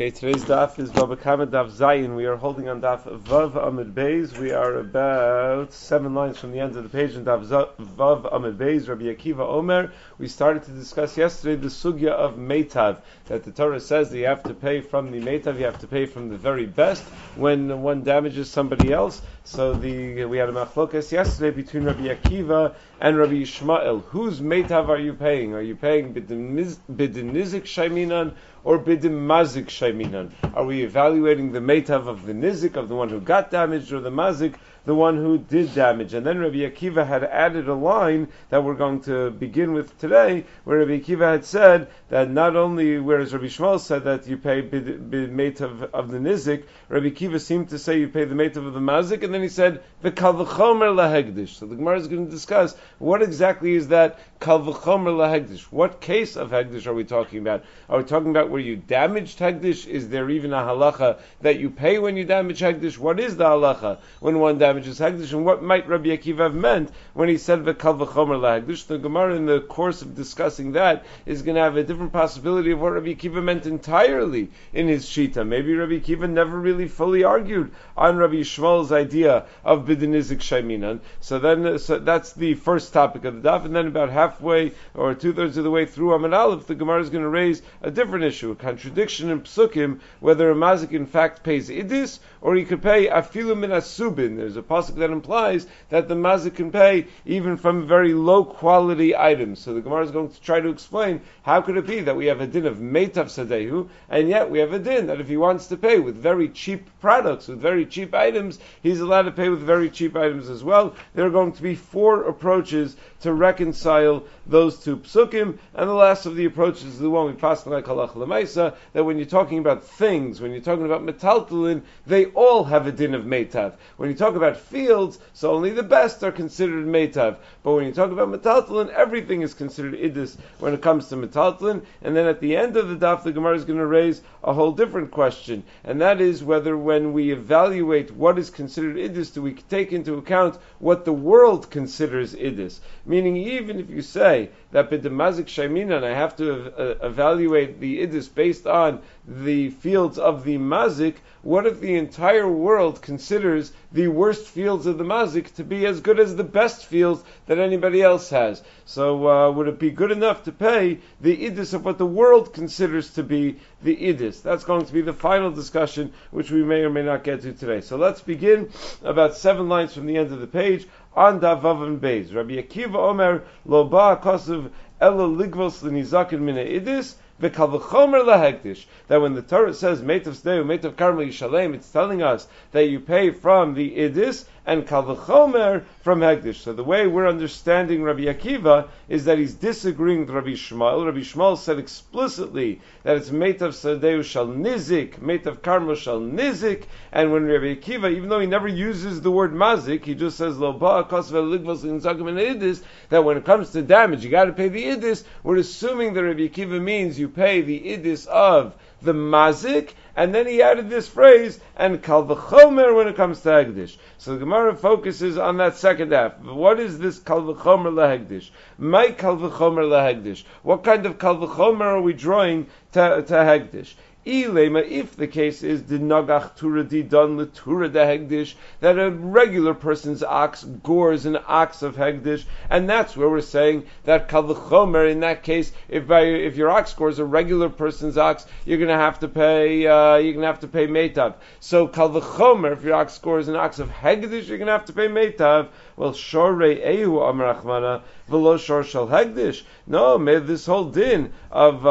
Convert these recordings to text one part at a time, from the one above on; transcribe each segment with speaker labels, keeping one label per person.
Speaker 1: Okay, today's daf is Baba Kama Daf Zayin. We are holding on daf Vav Amid Beis. We are about seven lines from the end of the page in daf Vav Amid Beis. Rabbi Akiva Omer. We started to discuss yesterday the sugya of Meitav, that the Torah says that you have to pay from the Meitav, you have to pay from the very best when one damages somebody else. So the we had a machlokas yesterday between Rabbi Akiva and Rabbi Yishmael. Whose Meitav are you paying? Are you paying Bidinizik Shaiminan or bidim mazik shaiminan? Are we evaluating the metav of the nizik, of the one who got damaged, or the mazik, the one who did damage? And then Rabbi Akiva had added a line that we're going to begin with today, where Rabbi Akiva had said that not only, whereas Rabbi Yishmael said that you pay bid, bid metav of the nizik, Rabbi Akiva seemed to say you pay the metav of the mazik, and then he said the kalvachomer lahegdish. So the Gemara is going to discuss what exactly is that kalvachomer lahegdish. What case of hegdish are we talking about? Are we talking about where you damaged Hegdish? Is there even a halacha that you pay when you damage Hegdish? What is the halacha when one damages Hegdish? And what might Rabbi Akiva have meant when he said V'kal v'chomer lahegdish? The Gemara in the course of discussing that is going to have a different possibility of what Rabbi Akiva meant entirely in his Shita. Maybe Rabbi Akiva never really fully argued on Rabbi Yishmael's idea of Bidinizik Shaiminan. So then, so that's the first topic of the daf, and then about halfway or two thirds of the way through Amid Aleph, the Gemara is going to raise a different issue a contradiction in psukim, whether a mazik in fact pays idis, or he could pay afilu min asubin. There's a pasuk that implies that the mazik can pay even from very low quality items. So the Gemara is going to try to explain how could it be that we have a din of meitav sadehu, and yet we have a din that if he wants to pay with very cheap products, with very cheap items, he's allowed to pay with very cheap items as well. There are going to be four approaches to reconcile those two psukim, and the last of the approaches is the one we pass like halach that when you're talking about things, when you're talking about metaltalin, they all have a din of meitav. When you talk about fields, so only the best are considered meitav. But when you talk about metaltalin, everything is considered idis when it comes to metaltalin. And then at the end of the daf, the Gemara is going to raise a whole different question, and that is whether when we evaluate what is considered idis, do we take into account what the world considers idis? Meaning, even if you say that b'demazik shaiminan, I have to uh, evaluate the idis based on the fields of the mazik, what if the entire world considers the worst fields of the mazik to be as good as the best fields that anybody else has? So uh, would it be good enough to pay the idis of what the world considers to be the idis? That's going to be the final discussion, which we may or may not get to today. So let's begin about seven lines from the end of the page on Davav and Beis. Rabbi Akiva Omer Lo Ba Kosev Ela Ligvos Mina Idis. That when the Torah says Metav Steu, Metav Karmel Yishalem, it's telling us that you pay from the Idis and Kalvachomer from Hektish. So the way we're understanding Rabbi Akiva is that he's disagreeing with Rabbi Yishmael. Rabbi Yishmael said explicitly that it's Metav Sadeu Shal Nizik, Metav Karmel Shal Nizik, and when Rabbi Akiva, even though he never uses the word Mazik, he just says Lo Ba Kosvel Ligvos Inzakim and Idis, that when it comes to damage, you got to pay the Idis. We're assuming that Rabbi Akiva means you pay the idis of the mazik, and then he added this phrase, and kal v'chomer when it comes to hegdish. So the Gemara focuses on that second half. What is this kal v'chomer lehegdish? My kal v'chomer lehegdish. What kind of kal v'chomer are we drawing to, to hegdish? If the case is the nagach tura di done letura de hegdish, that a regular person's ox gores an ox of hegdish, and that's where we're saying that kalvachomer, in that case, if by, if your ox gores a regular person's ox, you're gonna have to pay, uh, you're gonna have to pay meitav. So kalvachomer, if your ox gores an ox of hegdish, you're gonna have to pay meitav. Well, shorei ehu amrachmana, velo shor shal hegdish. No, made this whole din of, uh,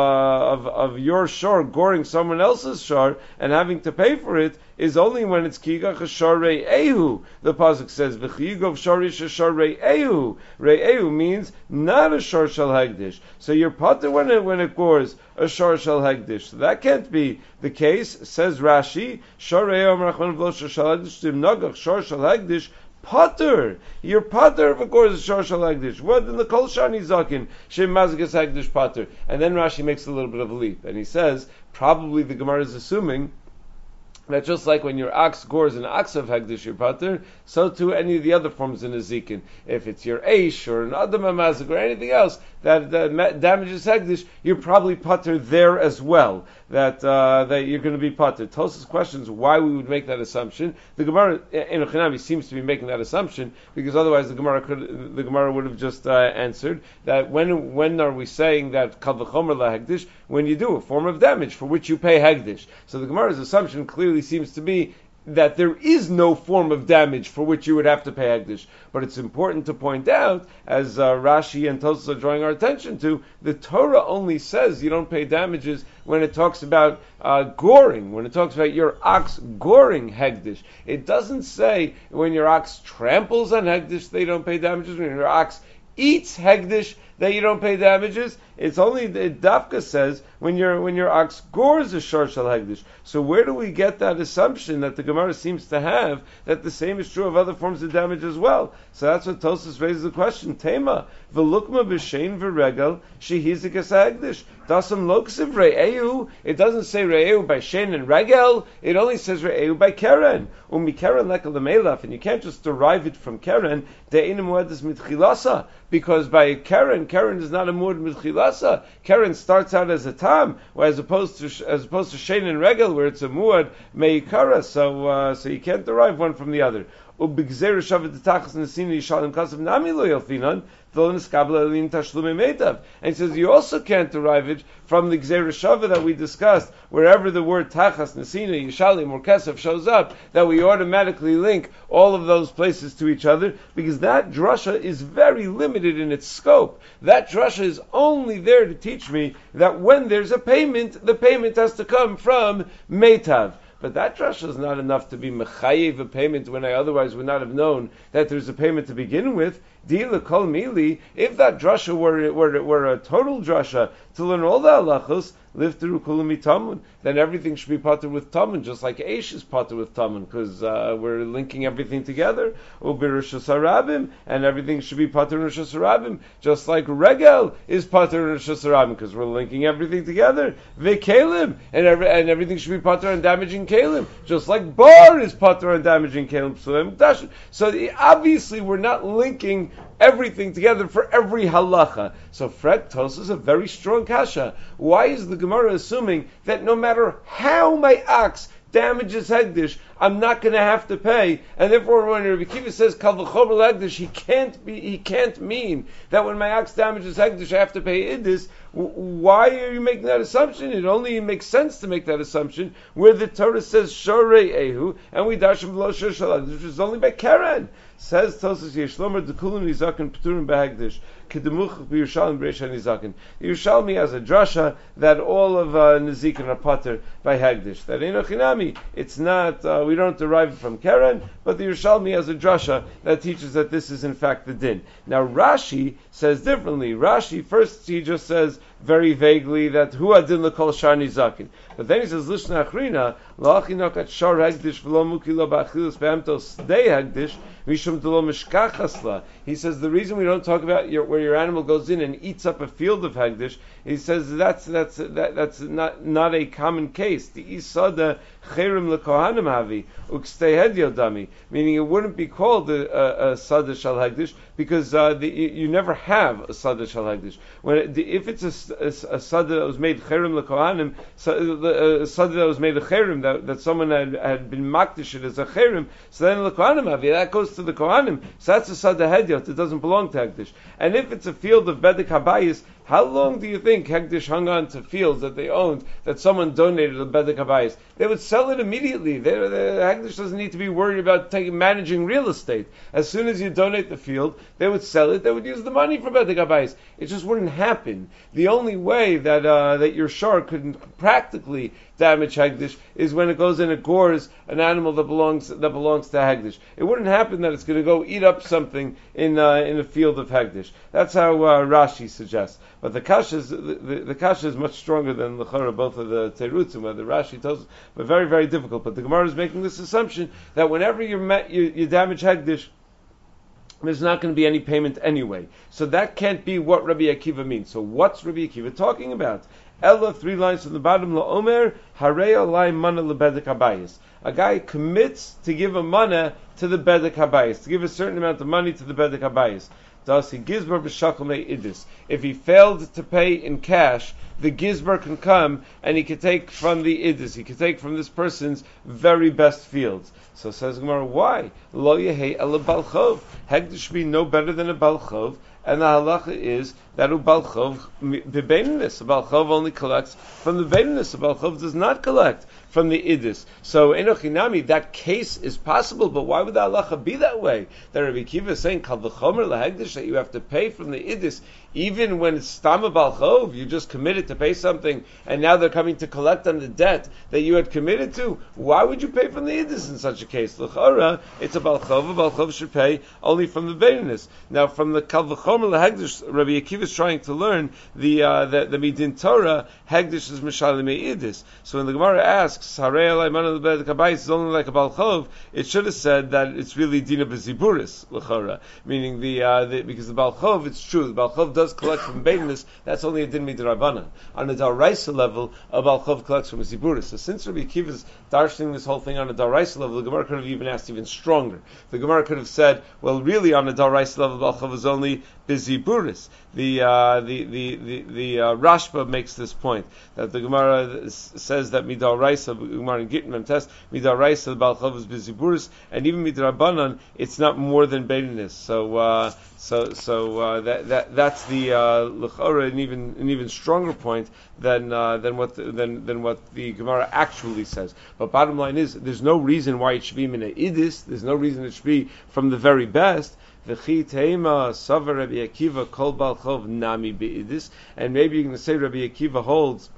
Speaker 1: of, of your shore goring someone else's shore and having to pay for it is only when it's kigach shorei ehu. The pasuk says v'chiyigov shorish shorei ehu. Rei ehu means not a shor shal hegdish. So you're potter when it when it gores a shor shal hegdish. So that can't be the case. Says Rashi shorei amrachman v'lo shor shal hegdish tim nagach shor shal hegdish Potter, you're potter of a course shor shal hagdish. What in the kol shani zakin shem mazgas hagdish potter? And then Rashi makes a little bit of a leap, and he says probably the Gemara is assuming that just like when your ox gores an ox of hegdish your pater, so too any of the other forms in zikin. If it's your aish or an adam amazik or anything else that, that damages hegdish, you're probably pater there as well. That uh, that you're going to be pater. Tosa's questions why we would make that assumption. The Gemara in Uchinavi seems to be making that assumption because otherwise the Gemara could the Gemara would have just uh, answered that when when are we saying that kalvachomer la hegdish when you do a form of damage for which you pay hegdish. So the Gemara's assumption clearly seems to be that there is no form of damage for which you would have to pay Hegdish. But it's important to point out, as uh, Rashi and Tosos are drawing our attention to, the Torah only says you don't pay damages when it talks about uh, goring, when it talks about your ox goring Hegdish. It doesn't say when your ox tramples on Hegdish they don't pay damages, when your ox eats Hegdish that you don't pay damages. It's only the Dafka says when your when your ox gores a shor shel hegdish. So where do we get that assumption that the Gemara seems to have that the same is true of other forms of damage as well? So that's what Tosus raises the question. Tema v'lukma b'shein v'regel shehizik hegdish. Dasam loksiv re'eu. It doesn't say re'eu by shein and regel. It only says re'eu by keren. Umi keren lekel and you can't just derive it from keren. De'inim muedas mitchilasa because by keren, keren is not a muad mitchilasa keren starts out as a tam, as opposed to as opposed to Shein and Regel, where it's a muad meikara. So uh, so you can't derive one from the other. ובגזר שבת תחס נסין ישלם כסף נמי לא ילפינן, ולא נסקבל אלין תשלומי מיטב. And he says you also can't derive it from the Gzer Shava that we discussed, wherever the word Tachas, Nesina, Yishalim, or Kesef shows up, that we automatically link all of those places to each other, because that drasha is very limited in its scope. That drasha is only there to teach me that when there's a payment, the payment has to come from Meitav. But that drasha is not enough to be mechayiv a payment when I otherwise would not have known that there's a payment to begin with. If that drasha were, were, were a total drasha to learn all the halachos, live through kulumi tamun, then everything should be potter with tamun, just like Aish is potter with tamun, because uh, we're linking everything together. And everything should be potter in just like regel is potter in because we're linking everything together. Vekalim, and every, and everything should be potter on damaging kalim, just like bar is potter on damaging kalim. So obviously we're not linking everything together for every halacha. So Fred Tos is a very strong kasha. Why is the Gemara assuming that no matter how my ox damages Hegdish, I'm not going to have to pay. And therefore, when Rabbi Kiva says Kal Hegdish, he can't be, he can't mean that when my ox damages Hegdish, I have to pay Idis. Why are you making that assumption? It only makes sense to make that assumption where the Torah says Shorei Ehu, and we dash him below Shor which is only by keren. Says Tosus Yeshlomer Dekulim Nizakin Peturim Behagdish. Kedemuch B'Yerushalmi B'Reisha Nizakin. Yerushalmi has a drasha that all of uh, Nizikin are pater by Hagdish. That Enochinami, it's not, uh, we don't derive it from keren, but the Yerushalmi has a drasha that teaches that this is in fact the din. Now Rashi says differently. Rashi, first he just says very vaguely that Hu Adin L'Kol Shar Nizakin. But then he says, Lishna Achrina, La'achinok at Shar Hagdish V'lo Muki Lo Ba'achilus Be'emtos Dei Hagdish, Mishum Delo Mishkachasla. He says the reason we don't talk about your, where your animal goes in and eats up a field of Hagdish, he says that's that's that, that's not not a common case. The Isada Cherim Lekohanim Havi Ukstei Yodami, meaning it wouldn't be called a, a, a Sada Shal Hagdish because uh, the, you never have a Sada Shal Hagdish. When it, the, if it's a, a, a Sada that was made Cherim Lekohanim, a Sada that was made a Cherim that, that someone had, had been makdish it as a Cherim, so then Lekohanim Havi that goes to the Kohanim. So that's a Sada Hedyot. It doesn't belong to Hagdish. And if it's a field of Bedek Habayis, how long do you think Hegdish hung on to fields that they owned that someone donated to Bedek Habayis? They would sell it immediately. They, the Hegdish doesn't need to be worried about taking, managing real estate. As soon as you donate the field, they would sell it. They would use the money for Bedek Habayis. It just wouldn't happen. The only way that uh, that your shark couldn't practically damage Hagdish is when it goes and it gores an animal that belongs that belongs to Hagdish. It wouldn't happen that it's going to go eat up something in uh, in a field of Hagdish. That's how uh, Rashi suggests. But the kasha is the, the, the kasha is much stronger than the chara, both of the terutzim, where the Rashi tells but very very difficult. But the Gemara is making this assumption that whenever you you, you damage Hagdish there's not going to be any payment anyway. So that can't be what Rabbi Akiva means. So what's Rabbi Akiva talking about? Ella, three lines from the bottom, La Omer, Alai Mana Lebedek Habayis. A guy commits to give a mana to the Bedek Habayis, to give a certain amount of money to the Bedek Habayis. Thus, he gizbar b'shakel idis. If he failed to pay in cash, the gizbar can come and he can take from the idis. He can take from this person's very best fields. So says Gemara, why? Lo yehei el balchov. Hegdish be no better than a balchov. And the halacha is that a balchov bebeininus. A only collects from the beininus. A balchov does not collect from the idis. So enochinami, that case is possible, but why would the halacha be that way? That Rabbi Kiva is saying kal v'chomer lahegdish that you have to pay from the idis, even when it's stama you just committed to pay something, and now they're coming to collect on the debt that you had committed to. Why would you pay from the idis in such a case? L'chora, it's a balchov. A balchov should pay only from the beininus. Now, from the kal v'chomer lahegdish, Rabbi Akiva is trying to learn the uh, the, the midin Torah. Hegdish is mishalim idis. So when the Gemara asks asks, a it should have said that it's really Dina Beziburis, L'chora. Meaning the, uh, the, because the Balchov, it's true, the Balchov does collect from Baitinus, that's only a Din Midrabana. On the Daraisa level, a Balchov collects from a Ziburis. So since Rabbi Akiva is darshaning this whole thing on a Daraisa level, the Gemara could have even asked even stronger. The Gemara could have said, well, really on a Daraisa level, Balchov is only Beziburis. The, uh, the, the, the, the uh, Rashba makes this point, that the Gemara says that Midaraisa Raisa, Gemara in Gittin test Midar Raisa, Balchav is Biziburis, and even Midar Rabbanan, it's not more than Bedinis. So, uh, so, so uh, that, that that's the uh, Lechora, an even an even stronger point than uh, than what the, than than what the Gemara actually says. But bottom line is, there's no reason why it should be min idis. There's no reason it should be from the very best. V'chi teima savar Rabbi Akiva kol balchov nami beidis, and maybe going to say Rabbi Akiva holds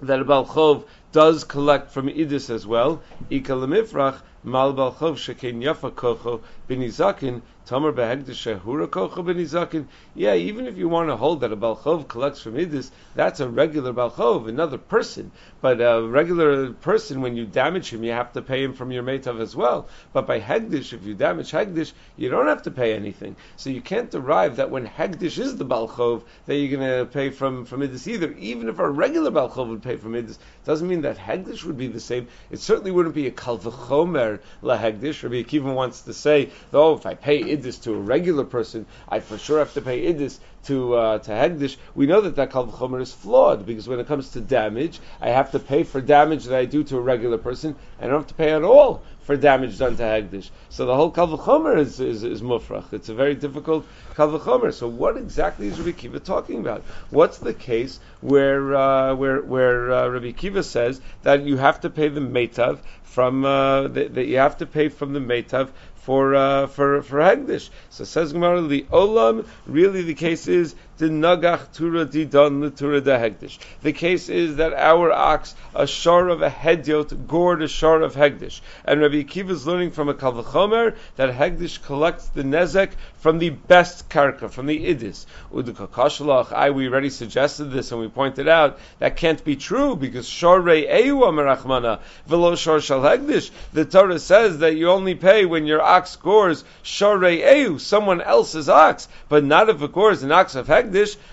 Speaker 1: that a balchov does collect from Idis as well. Ika lemifrach mal balchov shekein yafa kocho binizakin Tamar shehura kocha Yeah, even if you want to hold that a balchov collects from idis, that's a regular balchov, another person. But a regular person, when you damage him, you have to pay him from your metav as well. But by hegdish, if you damage hegdish, you don't have to pay anything. So you can't derive that when hegdish is the balchov, that you're going to pay from from idis either. Even if a regular balchov would pay from idis, doesn't mean that hegdish would be the same. It certainly wouldn't be a kalvachomer la hegdish. Rabbi Akiva wants to say, oh, if I pay idis to a regular person, I for sure have to pay idis to uh, to hegdish. We know that that kalvachomer is flawed because when it comes to damage, I have to pay for damage that I do to a regular person. I don't have to pay at all for damage done to Hagdish. So the whole kalvachomer is, is is mufrach. It's a very difficult kalvachomer. So what exactly is Rabbi Kiva talking about? What's the case where uh, where where uh, Rabbi Kiva says that you have to pay the metav from uh, that, that you have to pay from the metav for uh, for for Hegdish. So says Gemara, the Olam. Really, the case is the Nagach Tura Didon Tura de Hegdish. The case is that our ox, a shar of a hedyot, gored a shar of Hegdish, and Rabbi Akiva is learning from a Kalvachomer that Hegdish collects the nezek from the best karka, from the idis. Udukakashalach, I we already suggested this and we pointed out that can't be true because shar rei eu amerachmana velo shar shal Hegdish. The Torah says that you only pay when your ox gores shorei eu, someone else's ox, but not if it gores an ox of Hegdish.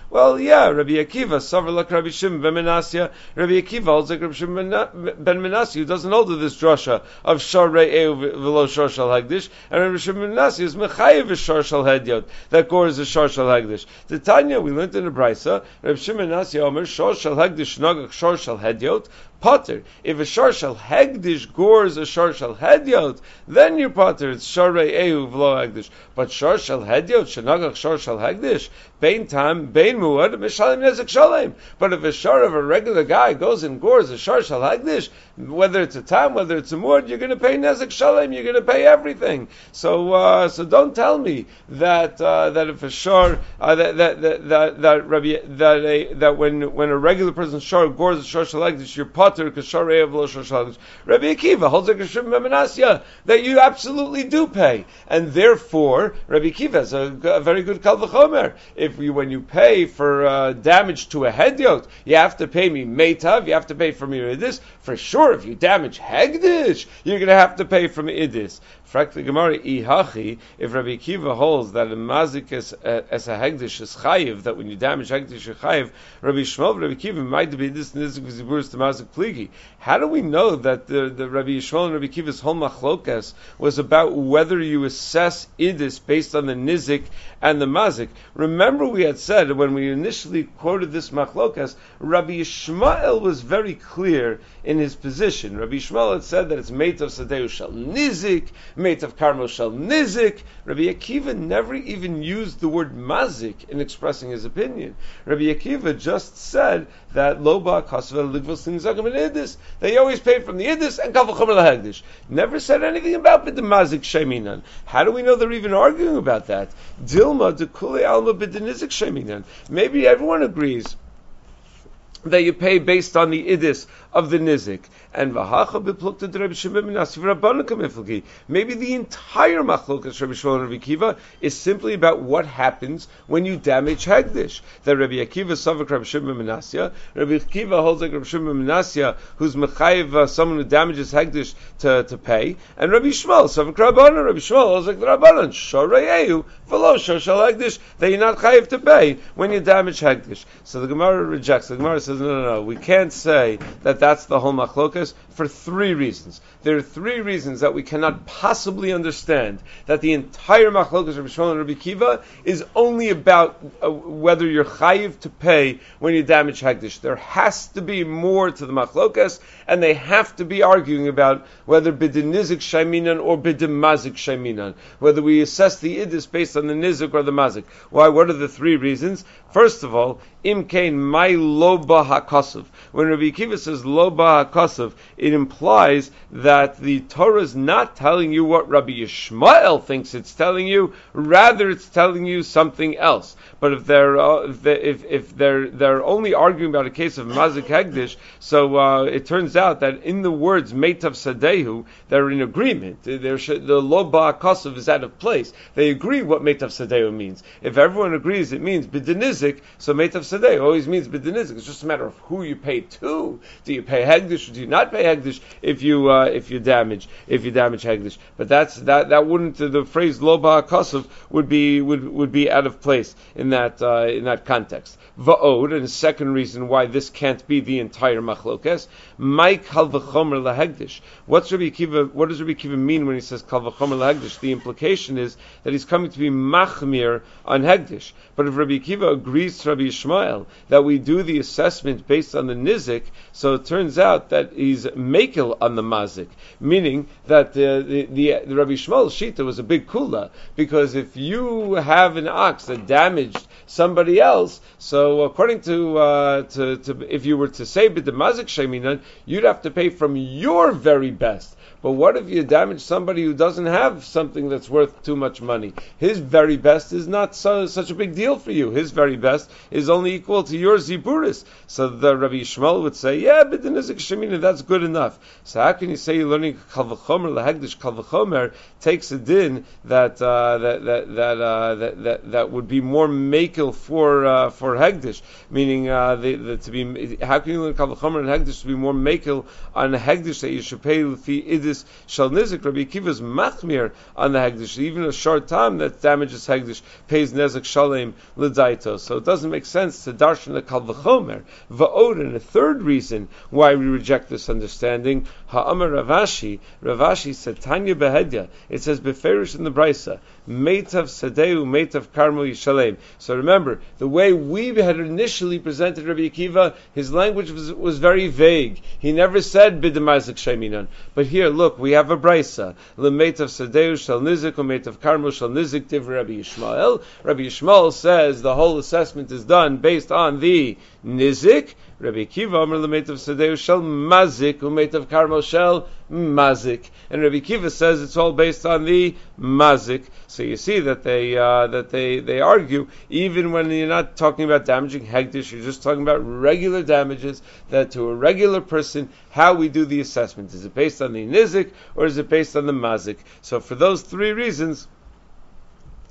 Speaker 1: Well, yeah, Rabbi Akiva, Savar like Rabbi Shimon ben Menasya, Rabbi Akiva holds like Rabbi Shimon ben Menasya, who doesn't hold to this drasha of shorei eu velo shor shal Hegdish, and Rabbi Shimon ben Menasya is mechayiv shor shal Hedyot, that gores a shor shal Hegdish. The Tanya, we learned in the Brisa, Rabbi Shimon ben Menasya Omer, shor shal Hegdish nagach shor shal Hedyot, potter. If a shor shal hegdish gores a shor shal hedyot, then you're potter. It's shorei ehu v'lo hegdish. But shor shal hedyot shenagach shor shal hegdish bein tam bein muad mishalim nezek shalem. But if a shor of a regular guy goes and gores a shor shal hegdish, whether it's a tam, whether it's a muad, you're going to pay nezek shalem. You're going to pay everything. So uh, so don't tell me that uh, that if a shor uh, that that that that that, Rabbi, that, a, that when when a regular person shor gores a shor shal hegdish, you're potter potter kasharei of Rabbi Akiva holds like Menasya that you absolutely do pay, and therefore Rabbi Akiva has a, a very good kalvachomer. If you when you pay for uh, damage to a hedyot, you have to pay me meitav, you have to pay for me this For sure, if you damage hegdish, you're going to have to pay from idis. Frak Gemara ihachi. If Rabbi Akiva holds that a mazik as, uh, as a hegdish is chayiv, that when you damage hegdish is chayiv, Rabbi Yishmael, Rabbi Akiva might be this nizik v'ziburis to mazik pligi. How do we know that the, the Rabbi Yishmael and Rabbi Akiva's whole machlokas was about whether you assess idis based on the nizik and the mazik? Remember, we had said when we initially quoted this machlokas, Rabbi Yishmael was very clear in his position. Rabbi Yishmael had said that it's mate of sadeu shal nizik mate of Karmo Shal Nizik. Rabbi Akiva never even used the word mazik in expressing his opinion. Rabbi Akiva just said that Loba Kasva Ligvos Nizagim and Idis, they always paid from the Idis and Kavachomer Lahagdish. Never said anything about the mazik Sheminan. How do we know they're even arguing about that? Dilma de Kule Alma Bidinizik Sheminan. Maybe everyone agrees that you pay based on the idis of the nizik. And v'hacha beplukta Rabbi Shimon ben Maybe the entire machlokas Rabbi Shimon and Rabbi Akiva is simply about what happens when you damage hegdish. That Rabbi Akiva savak Rabbi Shimon ben Rabbi Akiva holds like Rabbi Shimon ben who's mechayiv uh, someone who damages hegdish to, to pay, and Rabbi Yishmael savak Rabbanan. Rabbi Yishmael holds like the Rabbanan shoreyehu v'lo shoshal hegdish that you're not chayiv to pay when you damage hegdish. So the Gemara rejects. The Gemara says no, no, no. We can't say that that that's the whole machlokas for three reasons. There are three reasons that we cannot possibly understand that the entire machlokas of Yishmael and Rabbi Kiva is only about uh, whether you're chayiv to pay when you damage hagdish. There has to be more to the machlokas, and they have to be arguing about whether bidinizik shaiminan or bidemazik shaiminan, whether we assess the idis based on the nizik or the mazik. Why? What are the three reasons? First of all, imkain my loba hakosov. When Rabbi Kiva says loba hakosov, it implies that the Torah is not telling you what Rabbi Yishmael thinks it's telling you, rather it's telling you something else. But if they're uh, if, if they're they're only arguing about a case of mazik hegdish, so uh, it turns out that in the words meitav sadehu, they're in agreement. They're, the loba hakosov is out of place. They agree what meitav sadehu means. If everyone agrees it means bidinizik, so meitav sadehu always means bidinizik. It's just a matter of who you pay to. Do you pay hegdish or do you not pay hegdish if you uh, if you damage if you damage hegdish. But that's that that wouldn't the phrase loba kosov would be would would be out of place in that uh, in that context. Va'od, and a second reason why this can't be the entire machlokes. Mike kal v'chomer lahegdish. What's Rabbi Akiva? What does Rabbi Akiva mean when he says kal v'chomer lahegdish? The implication is that he's coming to be machmir on hegdish. But if Rabbi Akiva agrees to Rabbi Ishmael that we do the assessment based on the nizik, so it turns out that he's makel on the mazik, meaning that the, the, the, the Rabbi Yishmael Shita was a big kula, because if you have an ox that damaged somebody else, so according to, uh, to, to if you were to say b'demazik sheminan, you'd have to pay from your very best. But what if you damage somebody who doesn't have something that's worth too much money? His very best is not so, such a big deal for you. His very best is only equal to your ziburis. So the Rabbi Yishmael would say, yeah, but the nizik shemina, that's good enough. So how can you say you're learning kalvachomer lahegdish kalvachomer takes a din that uh, that that that, uh, that, that that would be more makel for uh, for hegdish, meaning uh, the, the, to be how can you learn kalvachomer and hegdish to be more makel on hegdish that you should pay fi idis shal nizik. Rabbi Akiva's machmir on the hegdish, even a short time that damages hegdish pays nezik shalem ledaito. So it doesn't make sense to darshan the kalvachomer va'od. A third reason why we reject this understanding, ha'amar Rav Ashi. Ravashi said Tanya behedya. It says beferish in the brisa. Meitav Sadeu, Meitav Karmo Yishalem. So remember, the way we had initially presented Rabbi Akiva, his language was, was very vague. He never said Bidamazik Sheminan. But here, look, we have a brisa. Meitav Sadeu Shal Nizik, Meitav Karmo Shal Nizik, Div Rabbi Yishmael. Rabbi Yishmael says the whole assessment is done based on the Nizik, Rabbi Kiva Omer Lemetav Sadeu Shel Mazik Umetav Karmo Shel Mazik, and Rabbi Kiva says it's all based on the Mazik. So you see that they uh, that they they argue even when you're not talking about damaging hegdish, you're just talking about regular damages that to a regular person. How we do the assessment is it based on the nizik or is it based on the mazik? So for those three reasons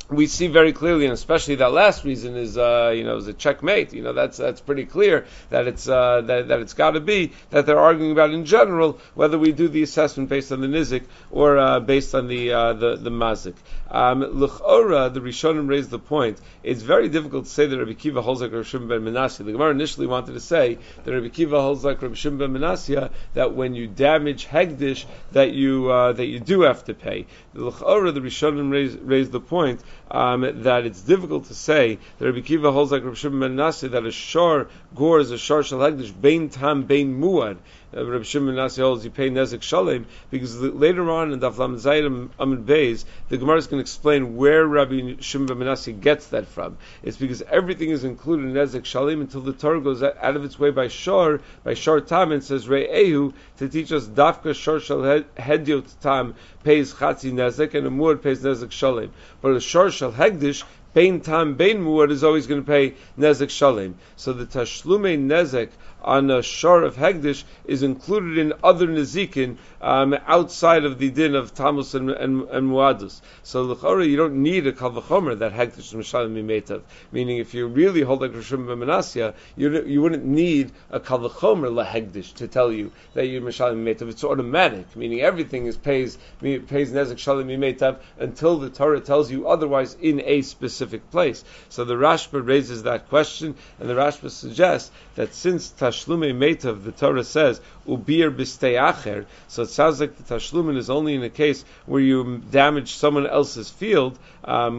Speaker 1: we see very clearly, and especially that last reason is, uh, you know, is a checkmate. You know, that's that's pretty clear that it's uh, that, that it's got to be that they're arguing about in general whether we do the assessment based on the nizik or uh, based on the uh, the the mazik. Um, the Rishonim raised the point. It's very difficult to say that Rabbi Kiva holds like Rabbi Shimon ben Menashe. The Gemara initially wanted to say that Rabbi Kiva holds like Rabbi Shimon ben Menashe that when you damage hegdish that you uh, that you do have to pay. The L'chora, the Rishonim raised, raised the point um, that it's difficult to say that Rabbi Kiva holds like Rabbi Shimon ben that a shor gore is a shor shal hegdish bein tam bein muad uh, Rabbi Shimon Nasi holds you pay nezek shalem because later on in Daf Lam Zayim Amid Beis the Gemara is going to explain where Rabbi Shimon ben Menashe gets that from. It's because everything is included in nezek shalem until the Torah goes out of its way by shor by shor tam and says Ehu to teach us dafka shor shal hediot tam pays chatzi nezek and a pays nezek shalem. But a shor shal hegdish Bain Tam Bain Muad is always going to pay Nezek Shalim. So the Tashlume Nezek on a shor of Hegdish is included in other Nezikin um, outside of the din of Tamus and, and, and Muadus. So L'chora, you don't need a Kalvachomer that Hegdish Mishalim Mimetav. Meaning, if you really hold like Rishim B'Manasya, you, you wouldn't need a Kalvachomer LaHegdish to tell you that you're Mishalim Mimetav. It's automatic, meaning everything is pays, pays Nezek Shalim Mimetav until the Torah tells you otherwise in a specific place. So the Rashba raises that question, and the Rashba suggests that since Tashlume Metav, the Torah says, Ubir Bisteacher, so it sounds like the Tashlumin is only in a case where you damage someone else's field. Um,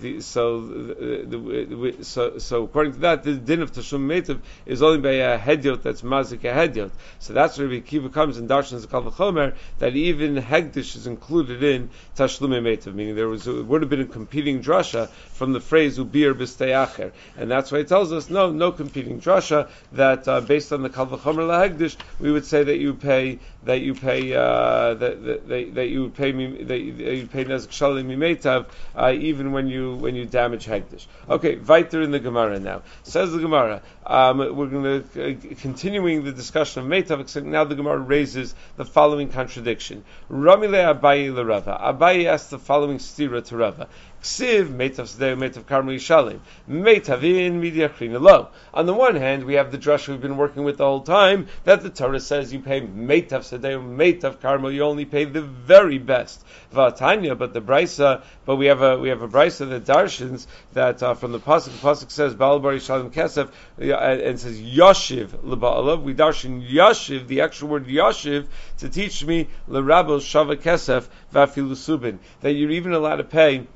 Speaker 1: the, so, the, so, so according to that, the din of Tashlum Metav is only by a hediot that's mazik a hediot. So that's where Kiva comes in Darshan Zakal V'chomer that even hegdish is included in Tashlum Metav, meaning there was would have been a competing drasha from the phrase Ubir Bisteacher, and that's why it tells us no, no competing drasha that uh, based on the Kal V'chomer lahegdish we would say that you pay that you pay uh, that, that, that, you pay me that you pay nezek shalim mimetav uh, even when you when you damage hegdish. Okay, weiter in the Gemara now. Says the Gemara. Um, we're going to uh, continuing the discussion of metav. Except now the Gemara raises the following contradiction. Ramile Abayi Rava. Abayi asked the following stira to Rava. Ksiv, Metav Sedeu, Metav Karmel Yishalim. Metavin, Midiachrina Lo. On the one hand, we have the drush we've been working with the whole time, that the Torah says you pay Metav Sedeu, Metav Karmel, you only pay the very best. Vatanya, but the Brisa, but we have a, we have a Brisa that darshins that uh, from the Pasuk, Pasuk says, Balbar Yishalim Kesef, and says Yoshiv Leba'alav. We darshan Yashiv, the actual word Yashiv, to teach me Lerabel Shava Kesef, Vafilusubin, that you're even allowed to pay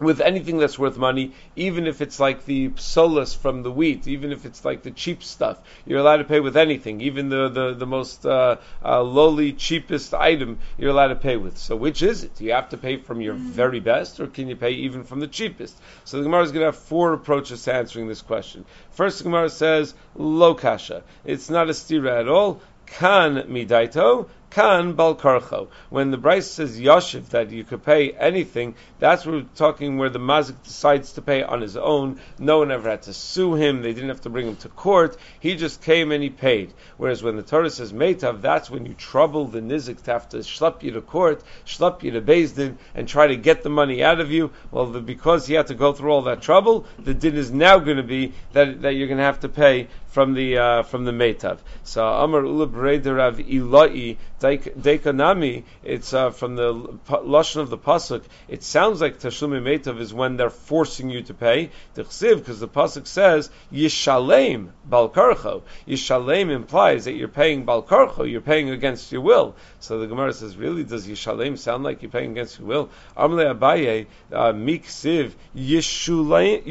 Speaker 1: with anything that's worth money, even if it's like the solus from the wheat, even if it's like the cheap stuff, you're allowed to pay with anything, even the the, the most uh, uh, lowly, cheapest item you're allowed to pay with. So which is it? Do you have to pay from your mm-hmm. very best, or can you pay even from the cheapest? So the Gemara is going to have four approaches to answering this question. First, the Gemara says, lo kasha. It's not a stira at all. Kan midaito, Kan balkarcho. When the Brisa says yashiv that you could pay anything, that's what we're talking where the mazik decides to pay on his own. No one ever had to sue him. They didn't have to bring him to court. He just came and he paid. Whereas when the Torah says meitav, that's when you trouble the nizik to have to schlep you to court, schlep you to Din, and try to get the money out of you. Well, the, because he had to go through all that trouble, the din is now going to be that, that you're going to have to pay from the uh, from the meitav. So Amar Ula Rav Ilai Dekanami, it's uh, from the lashon of the pasuk. It sounds like tashlumi meitav is when they're forcing you to pay. Tichsiv, because the pasuk says yishalem balkarcho. Yishalem implies that you're paying balkarcho. You're paying against your will. So the Gemara says, really, does yishalem sound like you're paying against your will? Amle abaye uh, miksiv yishulam.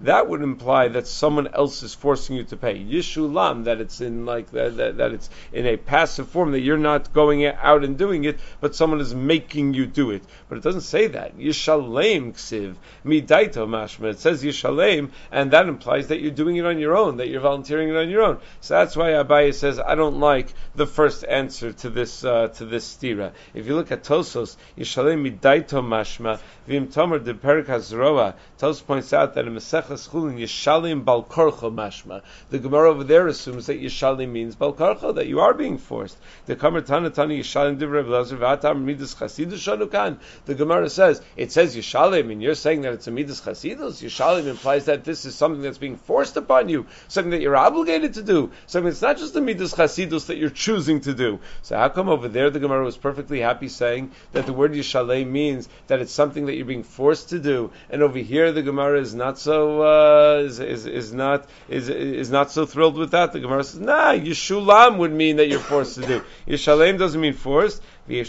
Speaker 1: That would imply that someone else is forcing you to pay. Yishulam, that it's in like that, that, that it's in a passive form that you're not going out and doing it, but someone is making you do it. But it doesn't say that. Yishalem ksiv midaito mashma. It says yishalem, and that implies that you're doing it on your own, that you're volunteering it on your own. So that's why Abaye says I don't like the first answer to this uh, to this stira. If you look at Tosos, yishalem midaito mashma vim tomer de perik hazroa. Tosos points out that in Maseches Chulin yishalem balkorcho mashma. The Gemara over there assumes that yishalem means balkarcha, that you are being forced. The kamer tana tana yishalem divrei v'atam midas chasidus. The Gemara says, it says Yishalim, and you're saying that it's a Midas Chasidus. Yishalim implies that this is something that's being forced upon you, something that you're obligated to do, something it's not just a Midas Chasidus that you're choosing to do. So how come over there the Gemara was perfectly happy saying that the word Yishalim means that it's something that you're being forced to do, and over here the Gemara is not so, uh, is, is, is, not, is, is not so thrilled with that. The Gemara says, nah, Yishulam would mean that you're forced to do. Yishalim doesn't mean forced. El.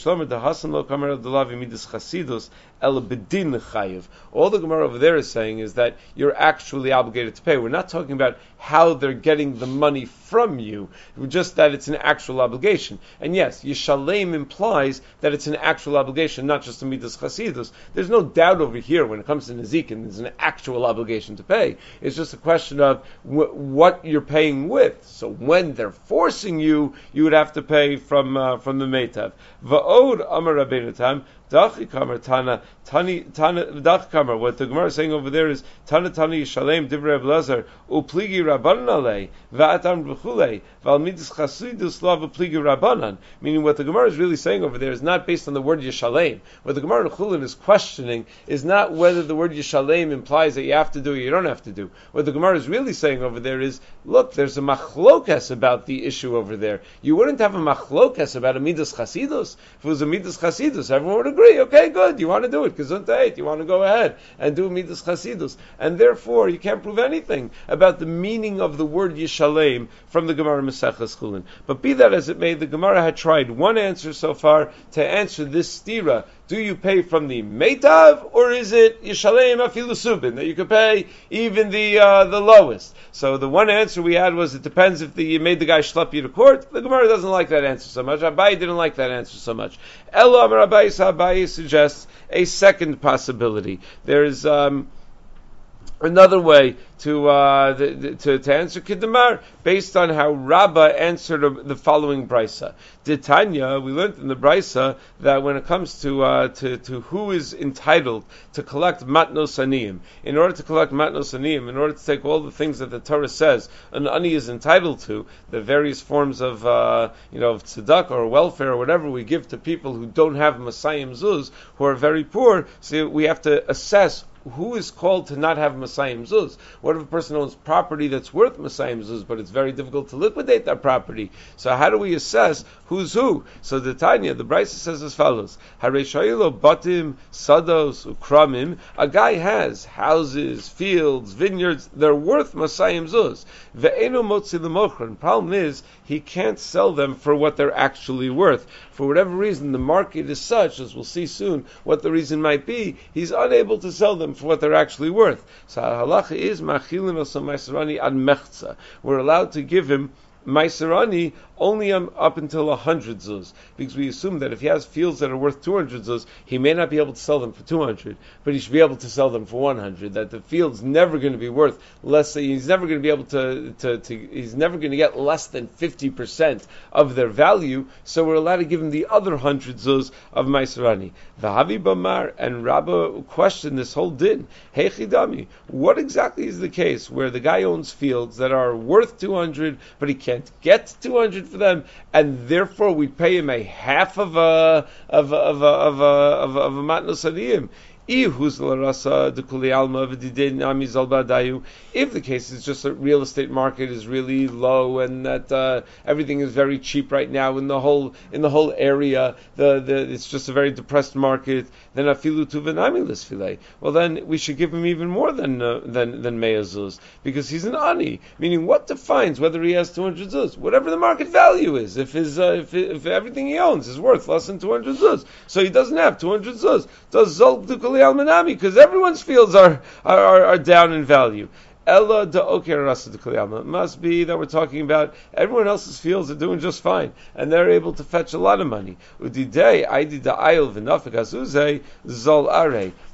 Speaker 1: All the Gemara over there is saying is that you're actually obligated to pay. We're not talking about how they're getting the money from you, just that it's an actual obligation. And yes, Yishalem implies that it's an actual obligation, not just a midas chasidus. There's no doubt over here when it comes to Nezikin, there's an actual obligation to pay. It's just a question of wh- what you're paying with. So when they're forcing you, you would have to pay from uh, from the Meitav. Va'od Amar Rabbeinu Tam, Dachi Tana, Tani, Tana, Dachi what the Gemara is saying over there is, Tana Tani Yishalem Divrei Abelazar, Upligi Rabbanan Va'atam B'chule, Valmidis Chasidus Lav Upligi Rabbanan. Meaning what the Gemara is really saying over there is not based on the word Yishalem. What the Gemara in is questioning is not whether the word Yishalem implies that you have to do or you don't have to do. What the Gemara is really saying over there is, look, there's a machlokas about the issue over there. You wouldn't have a machlokas about a Midas Chasidus. If it was a Midas Chasidus, everyone would agree. Okay, good. You want to do it. Gesundheit. You want to go ahead and do Midas Chasidus. And therefore, you can't prove anything about the meaning of the word Yishalem from the Gemara Maseches Chulin. But be that as it may, the Gemara had tried one answer so far to answer this stira do you pay from the Metav or is it Yishalem Afilusubin that you could pay even the uh, the lowest? So the one answer we had was it depends if the, you made the guy schlep you to court. The Gemara doesn't like that answer so much. Abai didn't like that answer so much. Elo Amar Abai suggests a second possibility. There's um, another way to, uh, the, to, to answer Kidamar based on how Rabbah answered the following brisa. Titania, we learned in the brisa that when it comes to, uh, to, to who is entitled to collect matnos aniyim, in order to collect matnos aniyim, in order to take all the things that the Torah says an ani is entitled to, the various forms of, uh, you know, of tzedakah or welfare or whatever we give to people who don't have masayim Zuz, who are very poor, so we have to assess who is called to not have masayim Zuz? What if a person owns property that's worth masayim Zuz, but it's very difficult to liquidate that property? So how do we assess who's who? So the Tanya, the Brisa says as follows: Hareshayilo batim sados ukramim. A guy has houses, fields, vineyards. They're worth masayim Zuz. Ve'enu motzi l'mochron. Problem is he can't sell them for what they're actually worth. For whatever reason, the market is such, as we'll see soon, what the reason might be. He's unable to sell them for what they're actually worth. So halacha is machilim el ad mechza. We're allowed to give him Maiserani only um, up until 100 zuz, because we assume that if he has fields that are worth 200 zuz, he may not be able to sell them for 200, but he should be able to sell them for 100. That the field's never going to be worth less. Uh, he's never going to be able to, to, to he's never going to get less than 50% of their value. So we're allowed to give him the other 100 zuz of Maiserani. The Havi Bamar and Rabba question this whole din. Hey Chidami, what exactly is the case where the guy owns fields that are worth 200, but he can't get 200 for them, and therefore we pay him a half of a of a, of a, of a, of a, of a matnos if the case is just that real estate market is really low and that uh, everything is very cheap right now in the whole in the whole area, the, the it's just a very depressed market. Then afilu tuvenamilis filei. Well, then we should give him even more than uh, than than meyazuz because he's an ani. Meaning, what defines whether he has two hundred zuz? Whatever the market value is. If his uh, if, if everything he owns is worth less than two hundred zuz, so he doesn't have two hundred zuz. Does zol almanami because everyone's fields are, are, are, down in value. Ella It must be that we're talking about everyone else's fields are doing just fine, and they're able to fetch a lot of money.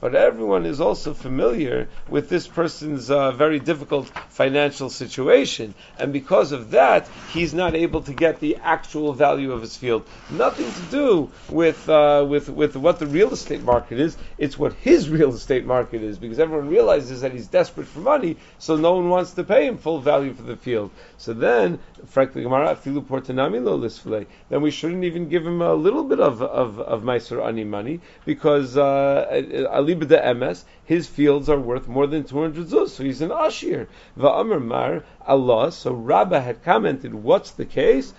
Speaker 1: But everyone is also familiar with this person's uh, very difficult financial situation, and because of that, he's not able to get the actual value of his field. Nothing to do with, uh, with, with what the real estate market is, it's what his real estate market is, because everyone realizes that he's desperate for money, so no one wants to pay him full value for the field. So then, frankly, then we shouldn't even give him a little bit of of, of Meiser Ani money because uh, Alibah de Emes, his fields are worth more than 200 zuz, so he's an Ashir. Va'amr Mar Allah. So Rabbah had commented, what's the case?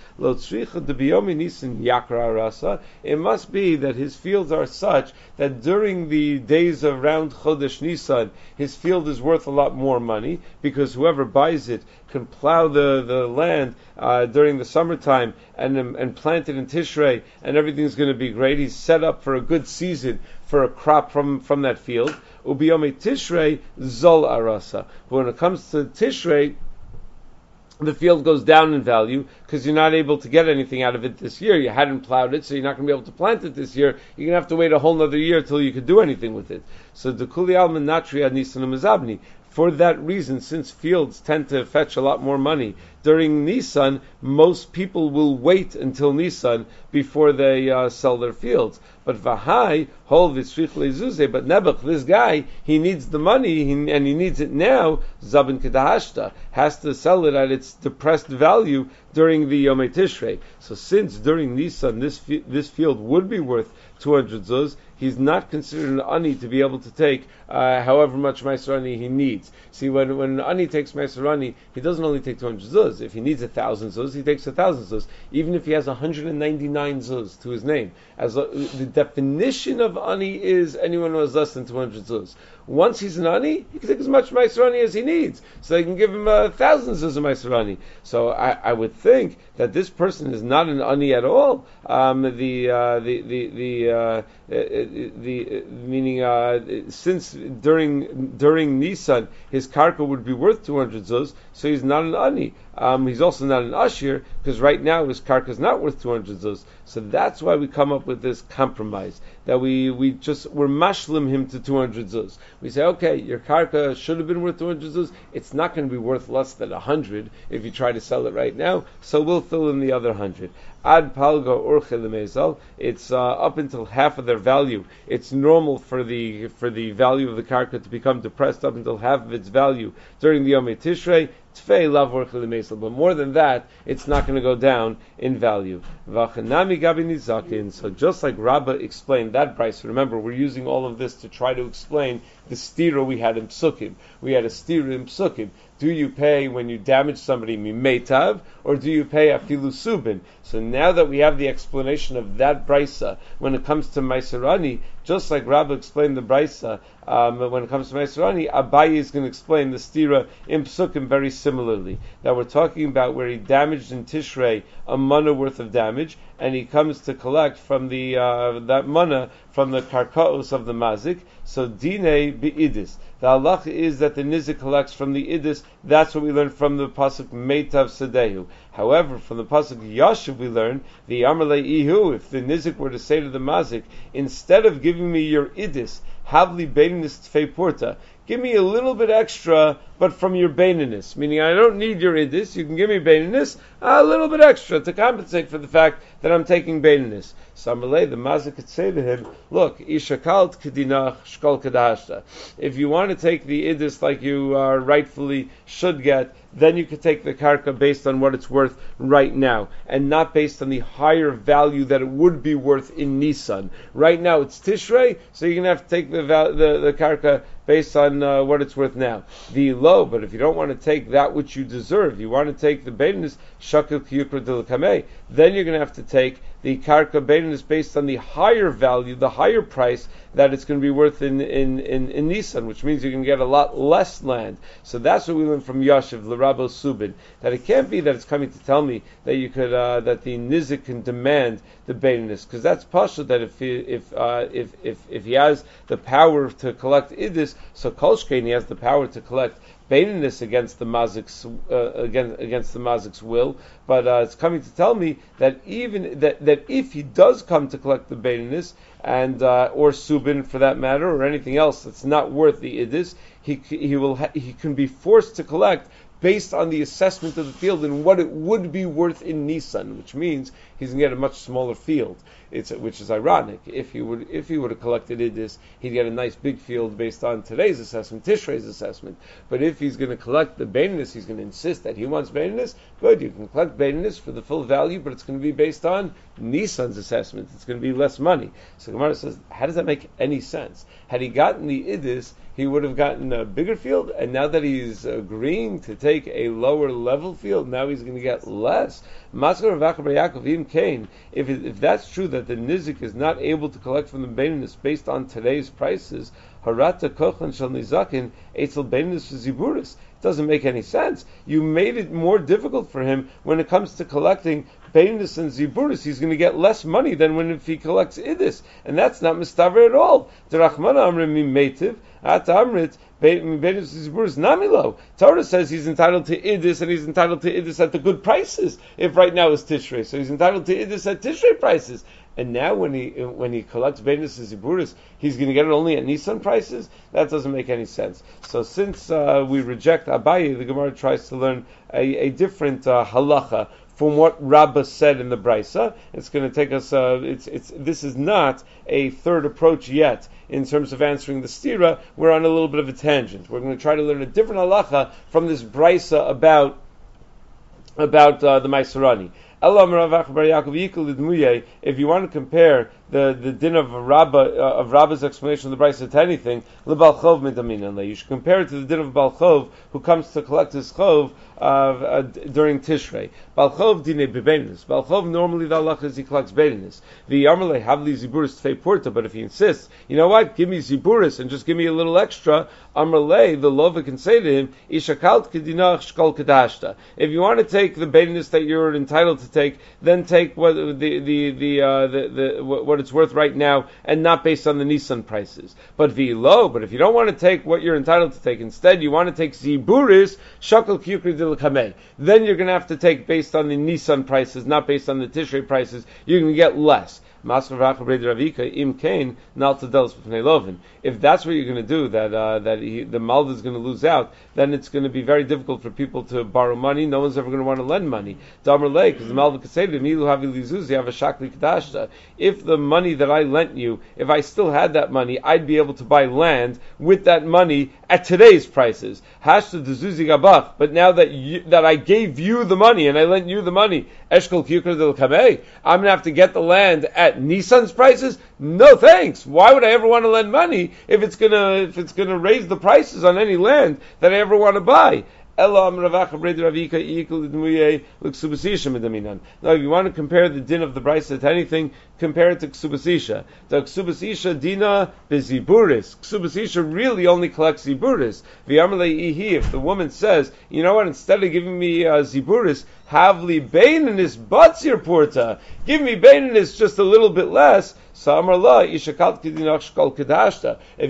Speaker 1: It must be that his fields are such that during the days around Chodesh Nisan, his field is worth a lot more money because whoever buys it can plow the, the land uh, during the summertime and, and plant it in Tishrei and everything's going to be great. He's set up for a good season for a crop from, from that field. Ubiyome Tishrei Zol Arasa. When it comes to Tishrei, the field goes down in value because you're not able to get anything out of it this year. You hadn't plowed it, so you're not going to be able to plant it this year. You're going to have to wait a whole other year till you could do anything with it. So the kuli alman natria nisan. For that reason, since fields tend to fetch a lot more money during Nisan, most people will wait until Nisan before they uh, sell their fields. But Vahai, Hol Zuze, but Nebuch, this guy, he needs the money and he needs it now. Zabin Kedahashta has to sell it at its depressed value during the Yom Tishrei. So since during Nisan this this field would be worth 200 zuz, he's not considered an ani to be able to take uh, however much Meiserani he needs. See, when when an ani takes Meiserani, he doesn't only take 200 zuz. If he needs a thousand zuz, he takes a thousand zuz. Even if he has 199 zuz to his name, as a, the definition of ani is anyone who has less than 200 zuz. Once he's an ani, he can take as much Meiserani as he needs. So they can give him uh, thousands of Meiserani. So I, I, would think that this person is not an ani at all. Um, the, uh, the, the, the, uh, uh the, meaning, uh, since during, during Nisan, his karka would be worth 200 zuz, so he's not an ani. Um, he's also not an ashir because right now his karka is not worth 200 zuz. So that's why we come up with this compromise that we, we just we're mashlim him to 200 zuz. We say, okay, your karka should have been worth 200 zuz. It's not going to be worth less than 100 if you try to sell it right now. So we'll fill in the other 100. Ad palga urche It's uh, up until half of their value. It's normal for the for the value of the karka to become depressed up until half of its value during the Yom Tishrei. But more than that, it's not going to go down in value. So just like Rabbah explained that price, remember we're using all of this to try to explain the stira we had in psukim. We had a stira in psukim. Do you pay when you damage somebody mimetav, or do you pay afilu subin? So now that we have the explanation of that brisa, when it comes to Maiserani, just like Rabbah explained the brisa, um, when it comes to Maiserani, Abayi is going to explain the stira in psukim very similarly. That we're talking about where he damaged in Tishrei a mana worth of damage, and he comes to collect from the uh, that mana from the karkaos of the mazik. So dine beidis. The halach is that the nizik collects from the idis. That's what we learn from the pasuk meitav sedehu. However, from the pasuk yashiv we learn the amalei ihu. If the nizik were to say to the mazik, instead of giving me your idis, havli beinis tfei porta, give me a little bit extra, but from your baininess. Meaning, I don't need your idis. You can give me baininess, a little bit extra to compensate for the fact that I'm taking baininess. Samalei, the mazik could say to him, look, ishakalt kedinach shkol. If you want to take the idis like you uh, rightfully should get, then you could take the karka based on what it's worth right now, and not based on the higher value that it would be worth in Nisan. Right now it's Tishrei, so you're gonna have to take the the, the karka based on uh, what it's worth now. The low, but if you don't want to take that which you deserve, you want to take the baitinus shakil kiyukra dilkameh, then you're going to have to take the karka baitinus based on the higher value, the higher price that it's going to be worth in, in, in, in Nisan, which means you can get a lot less land. So that's what we learned from Yashiv, Larabo Subin, that it can't be that it's coming to tell me that you could, uh, that the Nizik can demand the baitinus, because that's pasha that if he, if, uh, if, if, if he has the power to collect idis, so Kolshkein, he has the power to collect baininess against the mazik's uh, against against the mazik's will, but uh, it's coming to tell me that even that, that if he does come to collect the baininess and uh, or subin for that matter or anything else that's not worth the idis, he he will ha- he can be forced to collect based on the assessment of the field and what it would be worth in Nissan, which means he's going to get a much smaller field. It's, which is ironic. If he would if he would have collected Idis, he'd get a nice big field based on today's assessment, Tishray's assessment. But if he's going to collect the Baininus, he's going to insist that he wants Baininus. Good, you can collect Baininus for the full value, but it's going to be based on Nissan's assessment. It's going to be less money. So Gemara says, how does that make any sense? Had he gotten the Idis, he would have gotten a bigger field, and now that he's agreeing to take a lower level field, now he's going to get less. If, if that's true that the nizik is not able to collect from the baininus based on today's prices, harata kochan shal nizakin etzel baininus ziburis. It doesn't make any sense. You made it more difficult for him when it comes to collecting Bainis and Ziburis. He's going to get less money than when if he collects Idis. And that's not Mustaver at all. The Rachmana Amrim Meitiv, At Amrit, Bainis Ziburis Namilo. Torah says he's entitled to Idis and he's entitled to Idis at the good prices, if right now is Tishrei. So he's entitled to Idis at Tishrei prices. And now when he when he collects Beinus Ziburis, he's going to get it only at Nissan prices? That doesn't make any sense. So since uh, we reject Abaye, the Gemara tries to learn a, a different uh, halacha from what Rabbah said in the Brisa. It's going to take us. Uh, it's it's this is not a third approach yet in terms of answering the stira. We're on a little bit of a tangent. We're going to try to learn a different halacha from this Brisa about about uh, the Maisurani. If you want to compare the, the din of Rabbah, uh, of Rabbah's explanation of the Brisa to anything, you should compare it to the din of Balchov, who comes to collect his chov uh, uh, during Tishrei. Balchov dine bebenis. Balchov normally the Allah is he collects bebenis. The Yarmale havli ziburis tfei porta, but if he insists, you know what, give me ziburis and just give me a little extra, Amrle, the Lova can say to him, Ishakalt kedinach shkol kadashta. If you want to take the bebenis that you're entitled to take, then take what the the the, uh, the, the what it's worth right now, and not based on the Nissan prices. But low. but if you don't want to take what you're entitled to take, instead you want to take ziburis shakal kukri then you're going to have to take based on the Nissan prices, not based on the Tishrei prices. You're going to get less. If that's what you're going to do, that uh, that he, the Malda is going to lose out, then it's going to be very difficult for people to borrow money. No one's ever going to want to lend money. because the Malda could say to if the money that I lent you, if I still had that money, I'd be able to buy land with that money at today's prices. But now that you, that I gave you the money and I lent you the money, I'm going to have to get the land at Nissan's prices? No thanks. Why would I ever want to lend money if it's gonna if it's gonna raise the prices on any land that I ever want to buy? Now, if you want to compare the din of the Brisa to anything, compare it to Ksubasisha. The Ksubasisha dina beziburis. Ksubasisha really only collects ziburis. If the woman says, you know what, instead of giving me uh, ziburis, havli bainanis batzir porta. Give me bainanis just a little bit less. If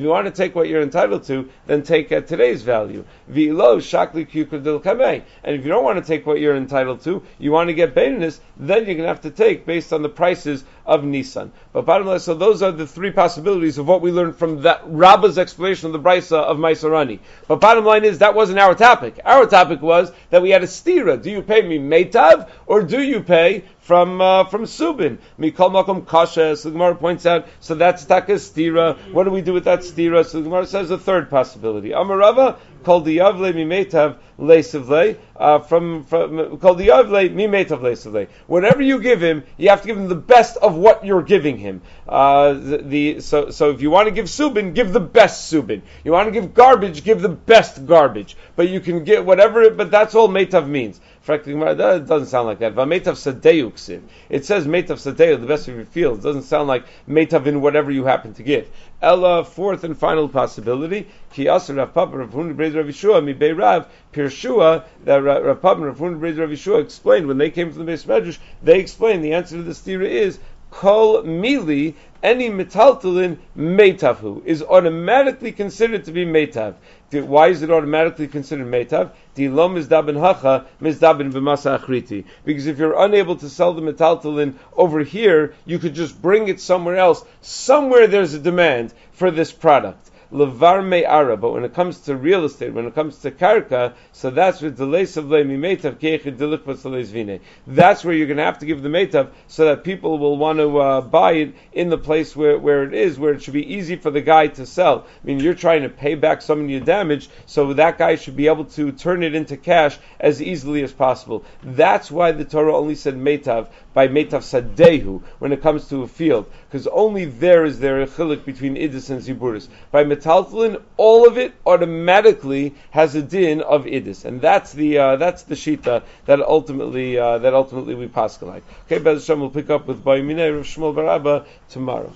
Speaker 1: you want to take what you're entitled to, then take at today's value. And if you don't want to take what you're entitled to, you want to get bainanis, then you're going to have to take based on the prices of Nissan. But bottom line, so those are the three possibilities of what we learned from that Rabbah's explanation of the Brisa of Maisarani. But bottom line is that wasn't our topic. Our topic was that we had a stira. Do you pay me Meitav or do you pay from uh, from Subin. Mikol Makom Kasha. So the Gemara points out. So that's taka stira. What do we do with that stira? So the Gemara says a third possibility. Amarava called the Yavle Mimetav Leisavle uh, from from called the Yavle Mimetav Leisavle. Whatever you give him, you have to give him the best of what you're giving him. Uh, the, the, so so if you want to give Subin, give the best Subin. You want to give garbage, give the best garbage. But you can get whatever. But that's all Metav means. That doesn't sound like that. Vametav sadeyuksin. It says metav sadeu, the best of your fields. It doesn't sound like metav in whatever you happen to give. Ella, fourth and final possibility. Ki Rav Papa Rav Rav mi Bei Rav Pirshua that Rav Papa Rav Beis Rav explained when they came from the base medrash. They explained the answer to the stira is kol mili, any metaltalin metavu is automatically considered to be metav. Why is it automatically considered metav? Dilom mizdabin hacha mizdabin b'masa achriti. Because if you're unable to sell the metaltalin over here, you could just bring it somewhere else. Somewhere there's a demand for this product levar me'ara. But when it comes to real estate, when it comes to karka, so that's with delays of metav vine. That's where you're going to have to give the metav so that people will want to uh, buy it in the place where, where it is, where it should be easy for the guy to sell. I mean, you're trying to pay back some of your damage, so that guy should be able to turn it into cash as easily as possible. That's why the Torah only said metav by metav sadehu when it comes to a field, because only there is there a chilik between idis and ziburis. By metaltalin, all of it automatically has a din of idis, and that's the uh, that's the shita that ultimately uh, that ultimately we pass. Okay, Bez Hashem will pick up with Bayimine of Shmuel Baraba tomorrow.